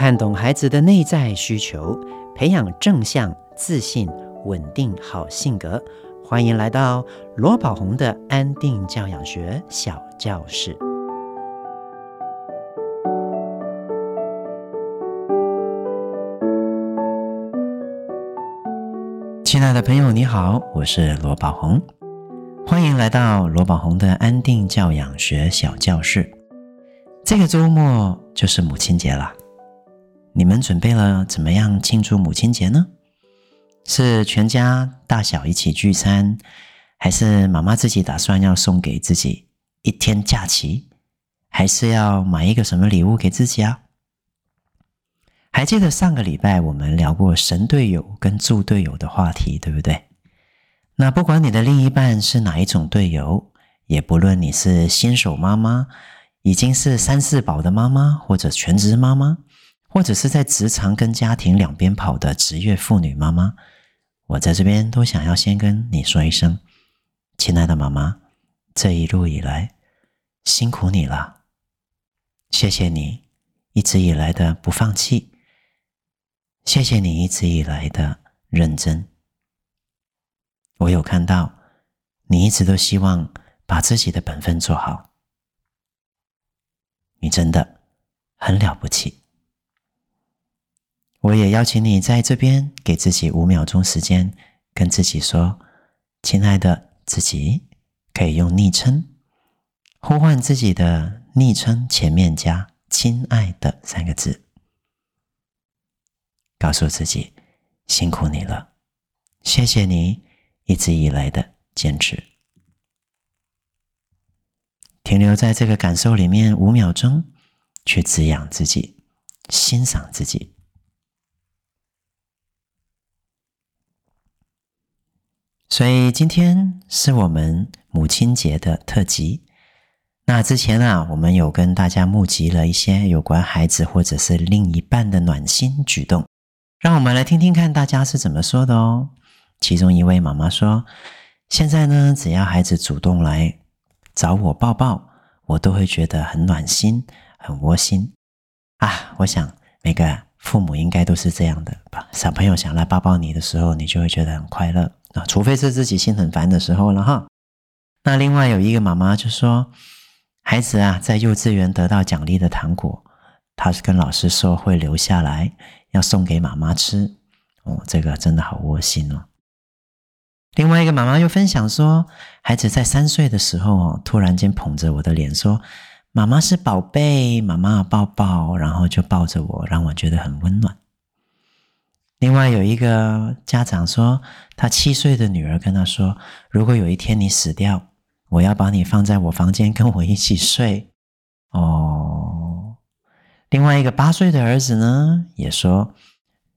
看懂孩子的内在需求，培养正向、自信、稳定好性格。欢迎来到罗宝红的安定教养学小教室。亲爱的朋友，你好，我是罗宝红，欢迎来到罗宝红的安定教养学小教室。这个周末就是母亲节了。你们准备了怎么样庆祝母亲节呢？是全家大小一起聚餐，还是妈妈自己打算要送给自己一天假期，还是要买一个什么礼物给自己啊？还记得上个礼拜我们聊过神队友跟猪队友的话题，对不对？那不管你的另一半是哪一种队友，也不论你是新手妈妈，已经是三四宝的妈妈，或者全职妈妈。或者是在职场跟家庭两边跑的职业妇女妈妈，我在这边都想要先跟你说一声，亲爱的妈妈，这一路以来辛苦你了，谢谢你一直以来的不放弃，谢谢你一直以来的认真。我有看到你一直都希望把自己的本分做好，你真的很了不起。我也邀请你在这边给自己五秒钟时间，跟自己说：“亲爱的自己，可以用昵称呼唤自己的昵称，前面加‘亲爱的’三个字，告诉自己辛苦你了，谢谢你一直以来的坚持。停留在这个感受里面五秒钟，去滋养自己，欣赏自己。”所以今天是我们母亲节的特辑。那之前啊，我们有跟大家募集了一些有关孩子或者是另一半的暖心举动，让我们来听听看大家是怎么说的哦。其中一位妈妈说：“现在呢，只要孩子主动来找我抱抱，我都会觉得很暖心、很窝心啊。”我想每个父母应该都是这样的吧？小朋友想来抱抱你的时候，你就会觉得很快乐。啊，除非是自己心很烦的时候了哈。那另外有一个妈妈就说，孩子啊，在幼稚园得到奖励的糖果，他是跟老师说会留下来，要送给妈妈吃。哦，这个真的好窝心哦。另外一个妈妈又分享说，孩子在三岁的时候哦，突然间捧着我的脸说：“妈妈是宝贝，妈妈抱抱。”然后就抱着我，让我觉得很温暖。另外有一个家长说，他七岁的女儿跟他说：“如果有一天你死掉，我要把你放在我房间跟我一起睡。”哦，另外一个八岁的儿子呢，也说：“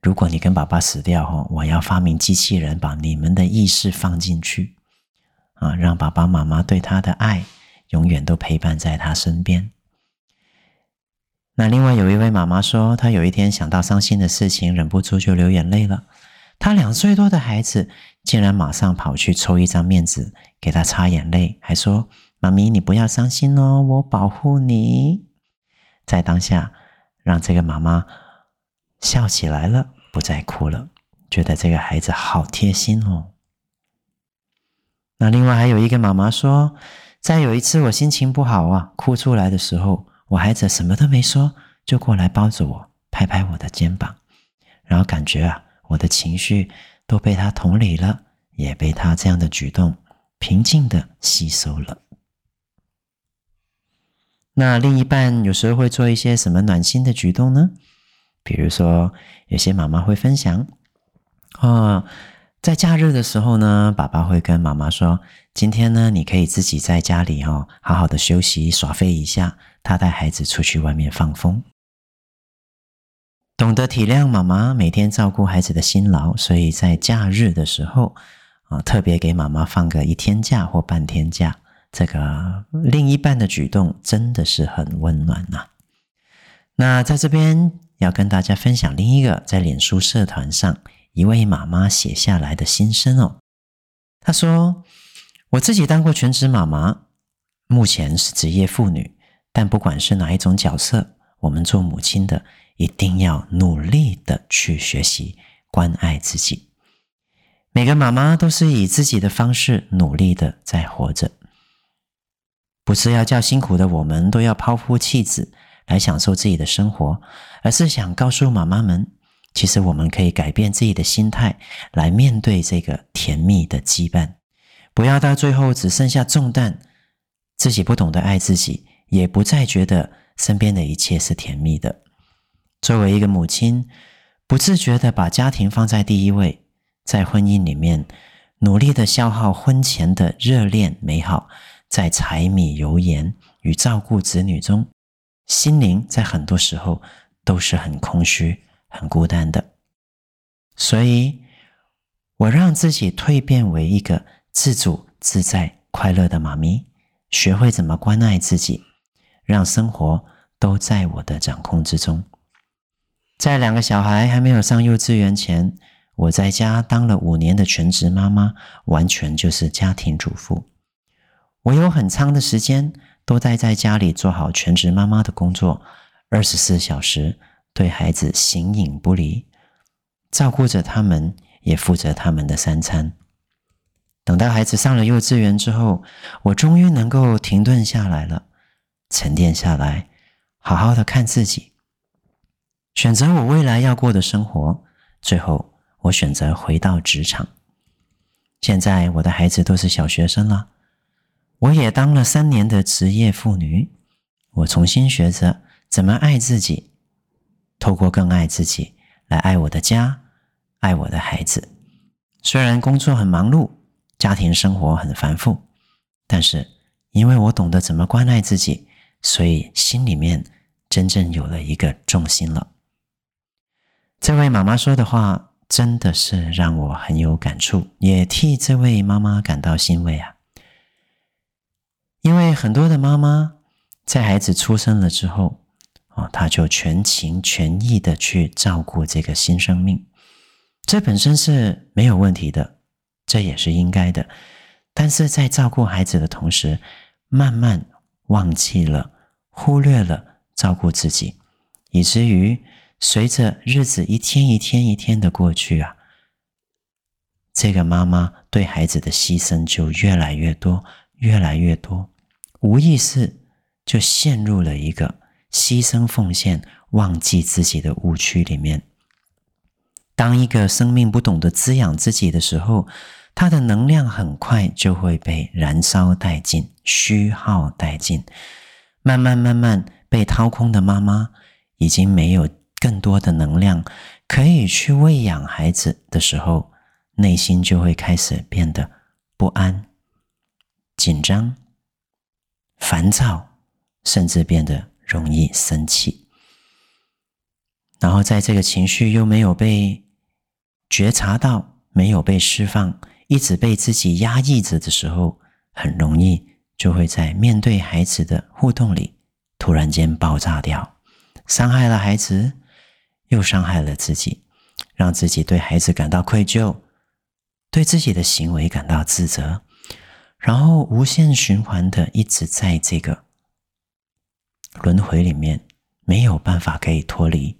如果你跟爸爸死掉，我要发明机器人，把你们的意识放进去，啊，让爸爸妈妈对他的爱永远都陪伴在他身边。”那另外有一位妈妈说，她有一天想到伤心的事情，忍不住就流眼泪了。她两岁多的孩子竟然马上跑去抽一张面纸给她擦眼泪，还说：“妈咪，你不要伤心哦，我保护你。”在当下，让这个妈妈笑起来了，不再哭了，觉得这个孩子好贴心哦。那另外还有一个妈妈说，在有一次我心情不好啊，哭出来的时候。我孩子什么都没说，就过来抱着我，拍拍我的肩膀，然后感觉啊，我的情绪都被他同理了，也被他这样的举动平静的吸收了。那另一半有时候会做一些什么暖心的举动呢？比如说，有些妈妈会分享，哦。在假日的时候呢，爸爸会跟妈妈说：“今天呢，你可以自己在家里哦，好好的休息耍废一下。”他带孩子出去外面放风，懂得体谅妈妈每天照顾孩子的辛劳，所以在假日的时候啊，特别给妈妈放个一天假或半天假。这个另一半的举动真的是很温暖呐。那在这边要跟大家分享另一个在脸书社团上。一位妈妈写下来的心声哦，她说：“我自己当过全职妈妈，目前是职业妇女，但不管是哪一种角色，我们做母亲的一定要努力的去学习关爱自己。每个妈妈都是以自己的方式努力的在活着，不是要叫辛苦的我们都要抛夫弃子来享受自己的生活，而是想告诉妈妈们，其实我们可以改变自己的心态来面对这个甜蜜的羁绊，不要到最后只剩下重担，自己不懂得爱自己，也不再觉得身边的一切是甜蜜的。作为一个母亲，不自觉的把家庭放在第一位，在婚姻里面努力的消耗婚前的热恋美好，在柴米油盐与照顾子女中，心灵在很多时候都是很空虚、很孤单的。所以，我让自己蜕变为一个自主、自在、快乐的妈咪，学会怎么关爱自己，让生活都在我的掌控之中。在两个小孩还没有上幼稚园前，我在家当了五年的全职妈妈，完全就是家庭主妇。我有很长的时间都待在家里做好全职妈妈的工作，二十四小时对孩子形影不离，照顾着他们，也负责他们的三餐。等到孩子上了幼稚园之后，我终于能够停顿下来了，沉淀下来，好好的看自己。选择我未来要过的生活，最后我选择回到职场。现在我的孩子都是小学生了，我也当了三年的职业妇女，我重新学着怎么爱自己，透过更爱自己来爱我的家，爱我的孩子。虽然工作很忙碌，家庭生活很繁复，但是因为我懂得怎么关爱自己，所以心里面真正有了一个重心了。这位妈妈说的话真的是让我很有感触，也替这位妈妈感到欣慰啊！因为很多的妈妈在孩子出生了之后，啊，她就全情全意的去照顾这个新生命，这本身是没有问题的，这也是应该的。但是在照顾孩子的同时，慢慢忘记了、忽略了照顾自己，以至于。随着日子一天一天一天的过去啊，这个妈妈对孩子的牺牲就越来越多，越来越多，无意识就陷入了一个牺牲奉献、忘记自己的误区里面。当一个生命不懂得滋养自己的时候，它的能量很快就会被燃烧殆尽、虚耗殆尽，慢慢慢慢被掏空的妈妈已经没有。更多的能量可以去喂养孩子的时候，内心就会开始变得不安、紧张、烦躁，甚至变得容易生气。然后在这个情绪又没有被觉察到、没有被释放，一直被自己压抑着的时候，很容易就会在面对孩子的互动里突然间爆炸掉，伤害了孩子。又伤害了自己，让自己对孩子感到愧疚，对自己的行为感到自责，然后无限循环的一直在这个轮回里面，没有办法可以脱离。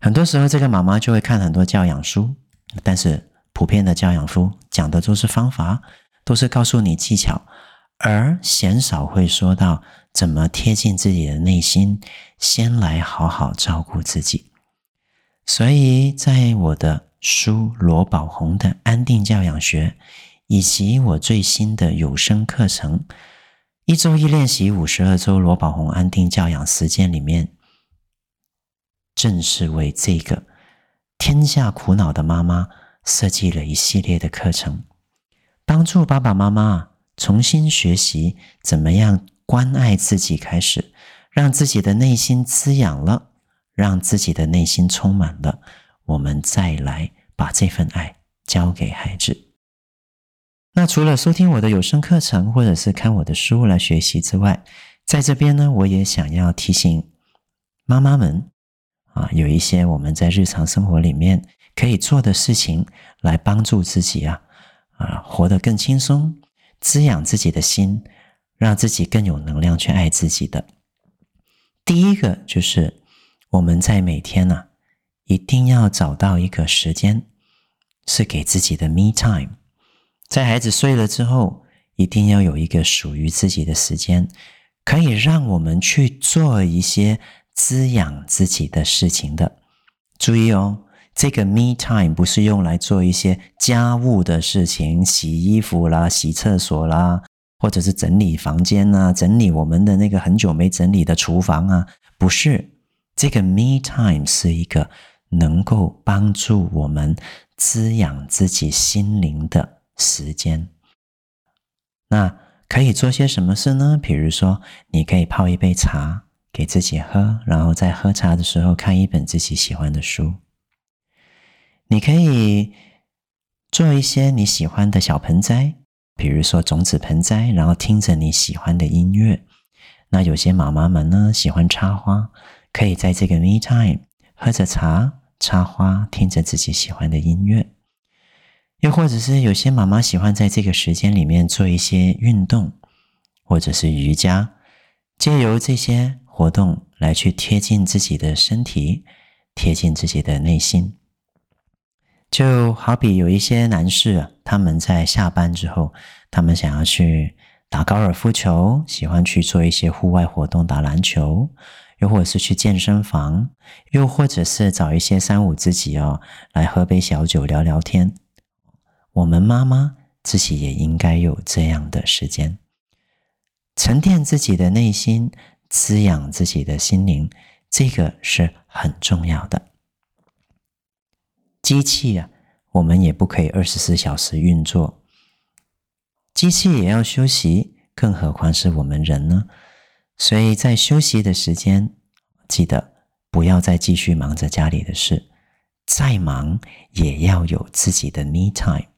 很多时候，这个妈妈就会看很多教养书，但是普遍的教养书讲的都是方法，都是告诉你技巧，而鲜少会说到怎么贴近自己的内心，先来好好照顾自己。所以在我的书罗宝红的安定教养学，以及我最新的有声课程一周一练习五十二周罗宝红安定教养实践里面，正是为这个天下苦恼的妈妈设计了一系列的课程，帮助爸爸妈妈重新学习怎么样关爱自己，开始让自己的内心滋养了。让自己的内心充满了，我们再来把这份爱交给孩子。那除了收听我的有声课程，或者是看我的书来学习之外，在这边呢，我也想要提醒妈妈们啊，有一些我们在日常生活里面可以做的事情，来帮助自己啊啊活得更轻松，滋养自己的心，让自己更有能量去爱自己的。第一个就是。我们在每天呢、啊，一定要找到一个时间，是给自己的 me time。在孩子睡了之后，一定要有一个属于自己的时间，可以让我们去做一些滋养自己的事情的。注意哦，这个 me time 不是用来做一些家务的事情，洗衣服啦、洗厕所啦，或者是整理房间啊、整理我们的那个很久没整理的厨房啊，不是。这个 me time 是一个能够帮助我们滋养自己心灵的时间。那可以做些什么事呢？比如说，你可以泡一杯茶给自己喝，然后在喝茶的时候看一本自己喜欢的书。你可以做一些你喜欢的小盆栽，比如说种子盆栽，然后听着你喜欢的音乐。那有些妈妈们呢，喜欢插花。可以在这个 me time 喝着茶、插花，听着自己喜欢的音乐，又或者是有些妈妈喜欢在这个时间里面做一些运动，或者是瑜伽，借由这些活动来去贴近自己的身体，贴近自己的内心。就好比有一些男士啊，他们在下班之后，他们想要去打高尔夫球，喜欢去做一些户外活动，打篮球。又或者是去健身房，又或者是找一些三五知己哦，来喝杯小酒聊聊天。我们妈妈自己也应该有这样的时间，沉淀自己的内心，滋养自己的心灵，这个是很重要的。机器啊，我们也不可以二十四小时运作，机器也要休息，更何况是我们人呢？所以在休息的时间，记得不要再继续忙着家里的事，再忙也要有自己的 me time。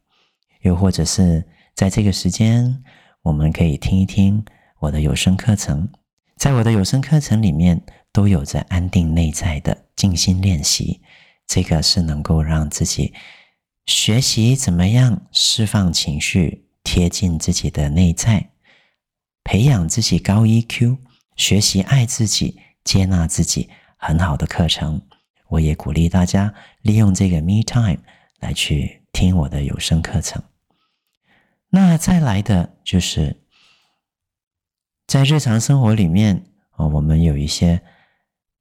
又或者是在这个时间，我们可以听一听我的有声课程。在我的有声课程里面，都有着安定内在的静心练习，这个是能够让自己学习怎么样释放情绪，贴近自己的内在，培养自己高 EQ。学习爱自己、接纳自己，很好的课程。我也鼓励大家利用这个 Me Time 来去听我的有声课程。那再来的就是在日常生活里面啊，我们有一些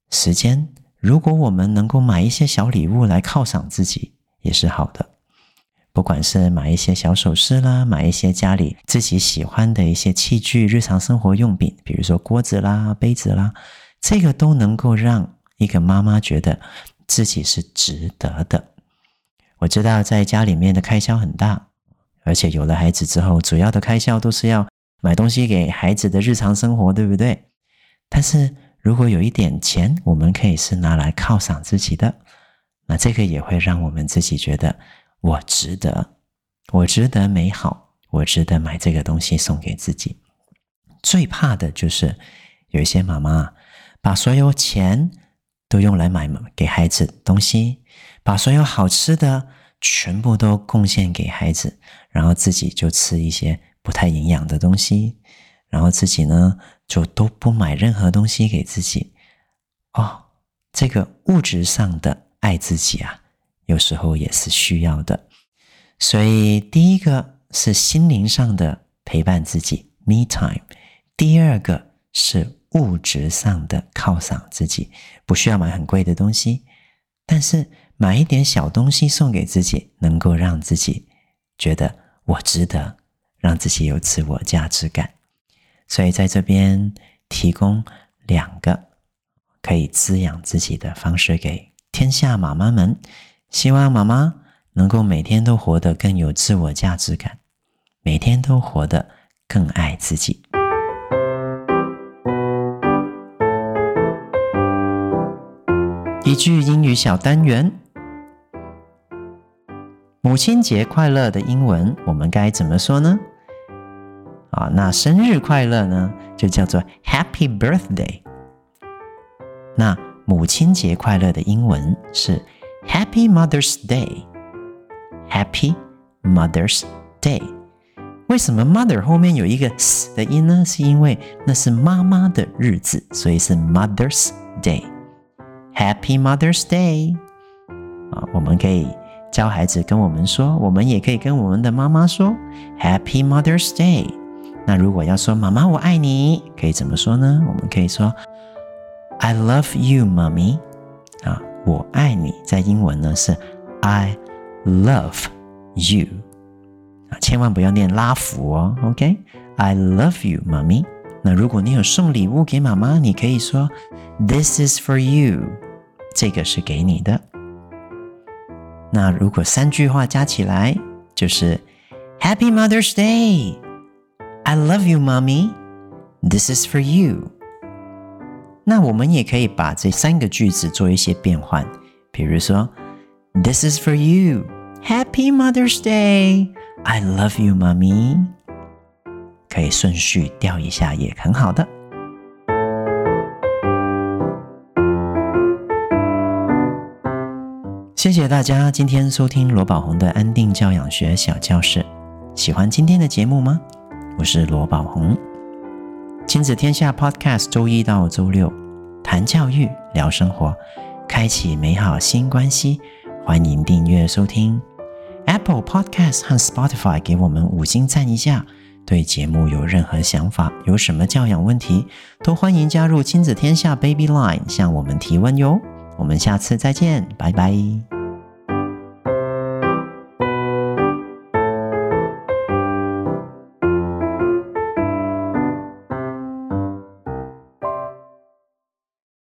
时间，如果我们能够买一些小礼物来犒赏自己，也是好的。不管是买一些小首饰啦，买一些家里自己喜欢的一些器具、日常生活用品，比如说锅子啦、杯子啦，这个都能够让一个妈妈觉得自己是值得的。我知道在家里面的开销很大，而且有了孩子之后，主要的开销都是要买东西给孩子的日常生活，对不对？但是如果有一点钱，我们可以是拿来犒赏自己的，那这个也会让我们自己觉得。我值得，我值得美好，我值得买这个东西送给自己。最怕的就是有一些妈妈把所有钱都用来买给孩子东西，把所有好吃的全部都贡献给孩子，然后自己就吃一些不太营养的东西，然后自己呢就都不买任何东西给自己。哦，这个物质上的爱自己啊。有时候也是需要的，所以第一个是心灵上的陪伴自己，me time；第二个是物质上的犒赏自己，不需要买很贵的东西，但是买一点小东西送给自己，能够让自己觉得我值得，让自己有自我价值感。所以在这边提供两个可以滋养自己的方式给天下妈妈们。希望妈妈能够每天都活得更有自我价值感，每天都活得更爱自己。一句英语小单元：母亲节快乐的英文我们该怎么说呢？啊，那生日快乐呢，就叫做 Happy Birthday。那母亲节快乐的英文是。Happy Mother's Day. Happy Mother's Day. 为什么 mother 后面有一个 s 的音呢？是因为那是妈妈的日子，所以是 Mother's Day。Happy Mother's Day。啊，我们可以教孩子跟我们说，我们也可以跟我们的妈妈说 Happy Mother's Day。那如果要说妈妈我爱你，可以怎么说呢？我们可以说 I love you, mommy。啊，我爱你，在英文呢是 I love you。啊，千万不要念拉福哦，OK？I love you, mommy。那如果你有送礼物给妈妈，你可以说 This is for you。这个是给你的。那如果三句话加起来就是 Happy Mother's Day, I love you, Mommy. This is for you. 那我们也可以把这三个句子做一些变换，比如说 This is for you, Happy Mother's Day, I love you, Mommy. 可以顺序调一下，也很好的。谢谢大家今天收听罗宝红的安定教养学小教室。喜欢今天的节目吗？我是罗宝红，亲子天下 Podcast，周一到周六谈教育、聊生活，开启美好新关系。欢迎订阅收听 Apple Podcast 和 Spotify，给我们五星赞一下。对节目有任何想法，有什么教养问题，都欢迎加入亲子天下 Baby Line 向我们提问哟。我们下次再见，拜拜。